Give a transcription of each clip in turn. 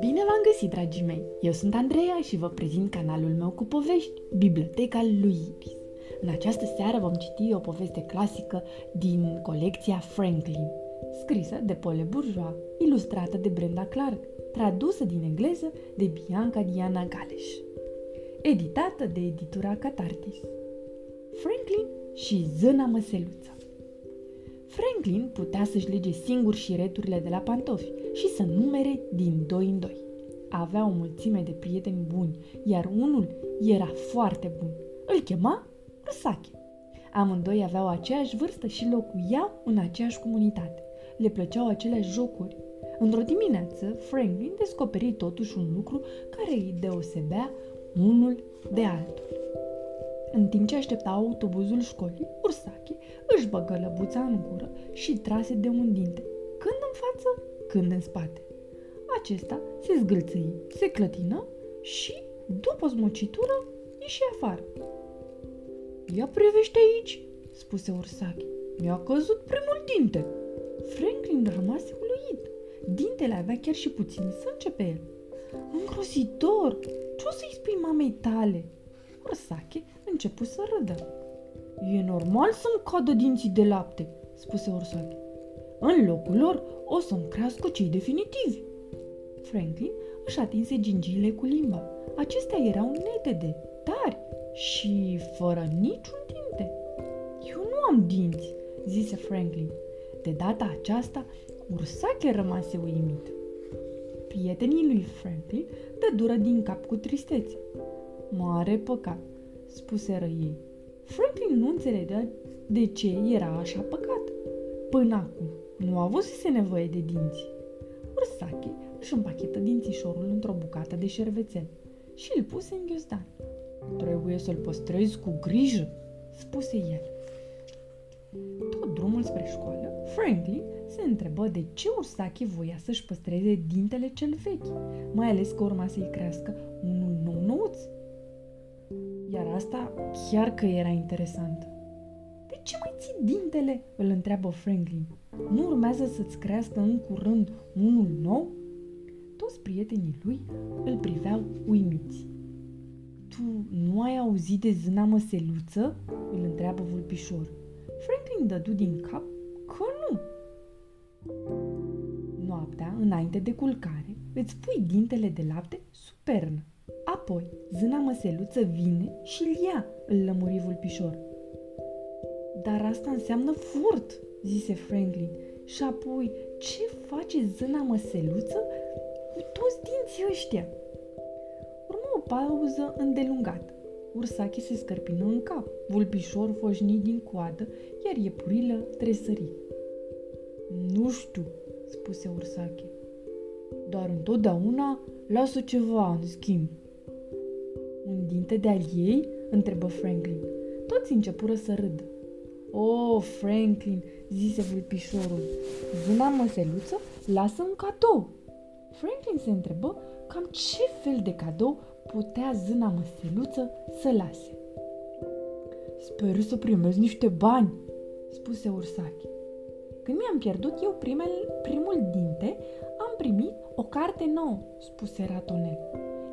Bine v-am găsit, dragii mei! Eu sunt Andreea și vă prezint canalul meu cu povești, Biblioteca lui Ibis. În această seară vom citi o poveste clasică din colecția Franklin, scrisă de Pole Bourgeois, ilustrată de Brenda Clark, tradusă din engleză de Bianca Diana Galeș, editată de editura Catartis. Franklin și zâna măseluță Franklin putea să-și lege singur șireturile de la pantofi și să numere din doi în doi. Avea o mulțime de prieteni buni, iar unul era foarte bun. Îl chema Rusache. Amândoi aveau aceeași vârstă și locuiau în aceeași comunitate. Le plăceau aceleași jocuri. Într-o dimineață, Franklin descoperi totuși un lucru care îi deosebea unul de altul. În timp ce aștepta autobuzul școlii, Ursache își băgă lăbuța în gură și trase de un dinte, când în față, când în spate. Acesta se zgâlțâi, se clătină și, după smocitură, ieși afară. Ia privește aici, spuse Ursache. Mi-a căzut primul dinte. Franklin rămase uluit. Dintele avea chiar și puțin să începe el. Îngrozitor! Ce o să-i spui mamei tale? Ursache începu să râdă. E normal să-mi cadă dinții de lapte, spuse Ursache. În locul lor o să-mi crească cei definitivi. Franklin își atinse gingiile cu limba. Acestea erau netede, tari și fără niciun dinte. Eu nu am dinți, zise Franklin. De data aceasta, Ursache rămase uimit. Prietenii lui Franklin dură din cap cu tristețe. Mare păcat, spuseră ei. Franklin nu înțelegea de ce era așa păcat. Până acum, nu a avut nevoie de dinți. Ursache își împachetă dințișorul într-o bucată de șervețel și îl puse în ghiozdan. Trebuie să-l păstrezi cu grijă, spuse el. Tot drumul spre școală, Franklin se întrebă de ce Ursache voia să-și păstreze dintele cel vechi, mai ales că urma să-i crească unul nou nouț. Iar asta chiar că era interesant. De ce mai ții dintele? îl întreabă Franklin. Nu urmează să-ți crească în curând unul nou? Toți prietenii lui îl priveau uimiți. Tu nu ai auzit de zâna măseluță? îl întreabă vulpișor. Franklin dădu din cap că nu. Noaptea, înainte de culcare, îți pui dintele de lapte sub pernă. Apoi, zâna măseluță vine și îl ia, îl lămuri vulpișor. Dar asta înseamnă furt, zise Franklin. Și apoi, ce face zâna măseluță cu toți dinții ăștia? Urmă o pauză îndelungată. Ursache se scărpină în cap, vulpișor foșni din coadă, iar iepurilă tresări. Nu știu, spuse Ursache. Dar întotdeauna lasă ceva în schimb. Un dinte de-al ei? întrebă Franklin. Toți începură să râdă. Oh, Franklin, zise vulpișorul, vâna măseluță lasă un cadou. Franklin se întrebă cam ce fel de cadou putea zâna măseluță să lase. Sper să primez niște bani, spuse Ursache. Când mi-am pierdut eu primel, primul dinte, am primit o carte nouă, spuse Ratonel.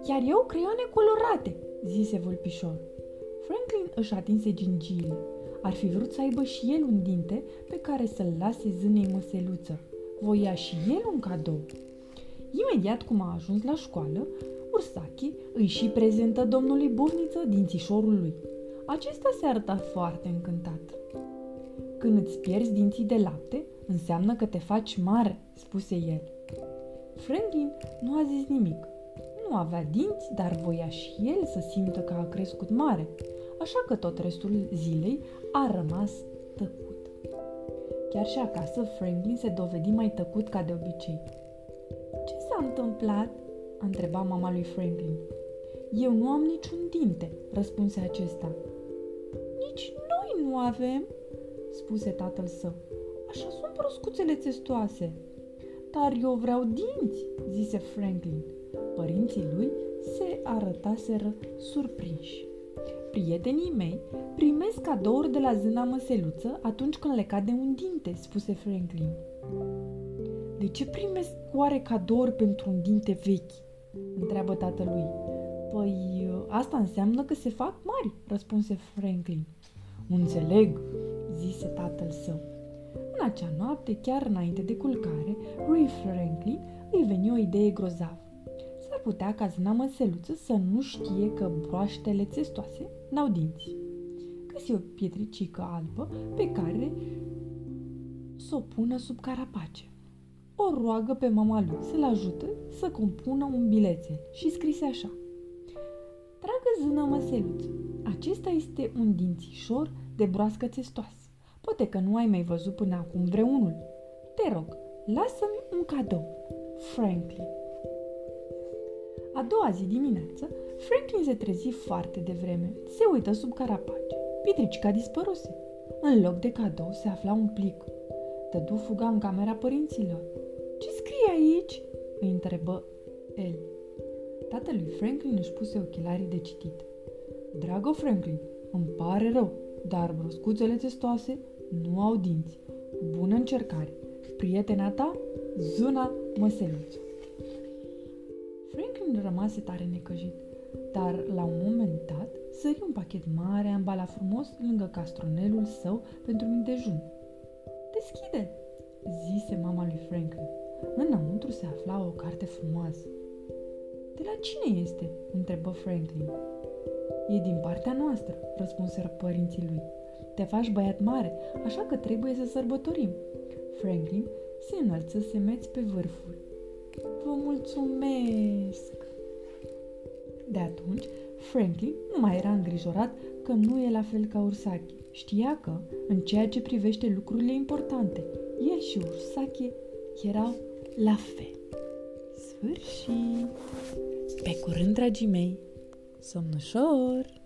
Iar eu creioane colorate, zise Vulpișor. Franklin își atinse gingiile. Ar fi vrut să aibă și el un dinte pe care să-l lase zânei măseluță. Voia și el un cadou. Imediat cum a ajuns la școală, Ursache îi și prezentă domnului Burniță dințișorul lui. Acesta se arăta foarte încântat. Când îți pierzi dinții de lapte, înseamnă că te faci mare, spuse el. Franklin nu a zis nimic. Nu avea dinți, dar voia și el să simtă că a crescut mare, așa că tot restul zilei a rămas tăcut. Chiar și acasă, Franklin se dovedi mai tăcut ca de obicei. Ce s-a întâmplat?" a întrebat mama lui Franklin. Eu nu am niciun dinte, răspunse acesta. Nici noi nu avem, spuse tatăl său. Așa sunt broscuțele testoase. Dar eu vreau dinți, zise Franklin. Părinții lui se arătaseră surprinși. prietenii mei primesc cadouri de la zâna măseluță atunci când le cade un dinte, spuse Franklin. De ce primesc oare cadouri pentru un dinte vechi? întreabă tatălui. Păi, asta înseamnă că se fac mari, răspunse Franklin. Înțeleg, zise tatăl său. În acea noapte, chiar înainte de culcare, lui Franklin îi veni o idee grozavă. S-ar putea ca zâna măseluță să nu știe că broaștele țestoase n-au dinți. Găsi o pietricică albă pe care să o pună sub carapace. O roagă pe mama lui să-l ajute să compună un bilețel și scrise așa. Dragă zână măseluță, acesta este un dințișor de broască țestoasă. Poate că nu ai mai văzut până acum vreunul. Te rog, lasă-mi un cadou. Franklin. A doua zi dimineață, Franklin se trezi foarte devreme. Se uită sub carapace. Pietricica dispăruse. În loc de cadou se afla un plic. Dădu fuga în camera părinților. Ce scrie aici?" îi întrebă el. Tatălui Franklin își puse ochelarii de citit. Dragă Franklin, îmi pare rău, dar broscuțele testoase nu au dinți. Bună încercare! Prietena ta, Zuna Măseluț. Franklin rămase tare necăjit, dar la un moment dat sări un pachet mare ambalat frumos lângă castronelul său pentru mic dejun. Deschide, zise mama lui Franklin. Înăuntru se afla o carte frumoasă. De la cine este?" întrebă Franklin. E din partea noastră, răspunseră părinții lui. Te faci băiat mare, așa că trebuie să sărbătorim. Franklin se înălță semeți pe vârfuri. Vă mulțumesc! De atunci, Franklin nu mai era îngrijorat că nu e la fel ca Ursache. Știa că, în ceea ce privește lucrurile importante, el și Ursache erau la fel. Sfârșit! Pe curând, dragii mei! Somn ușor!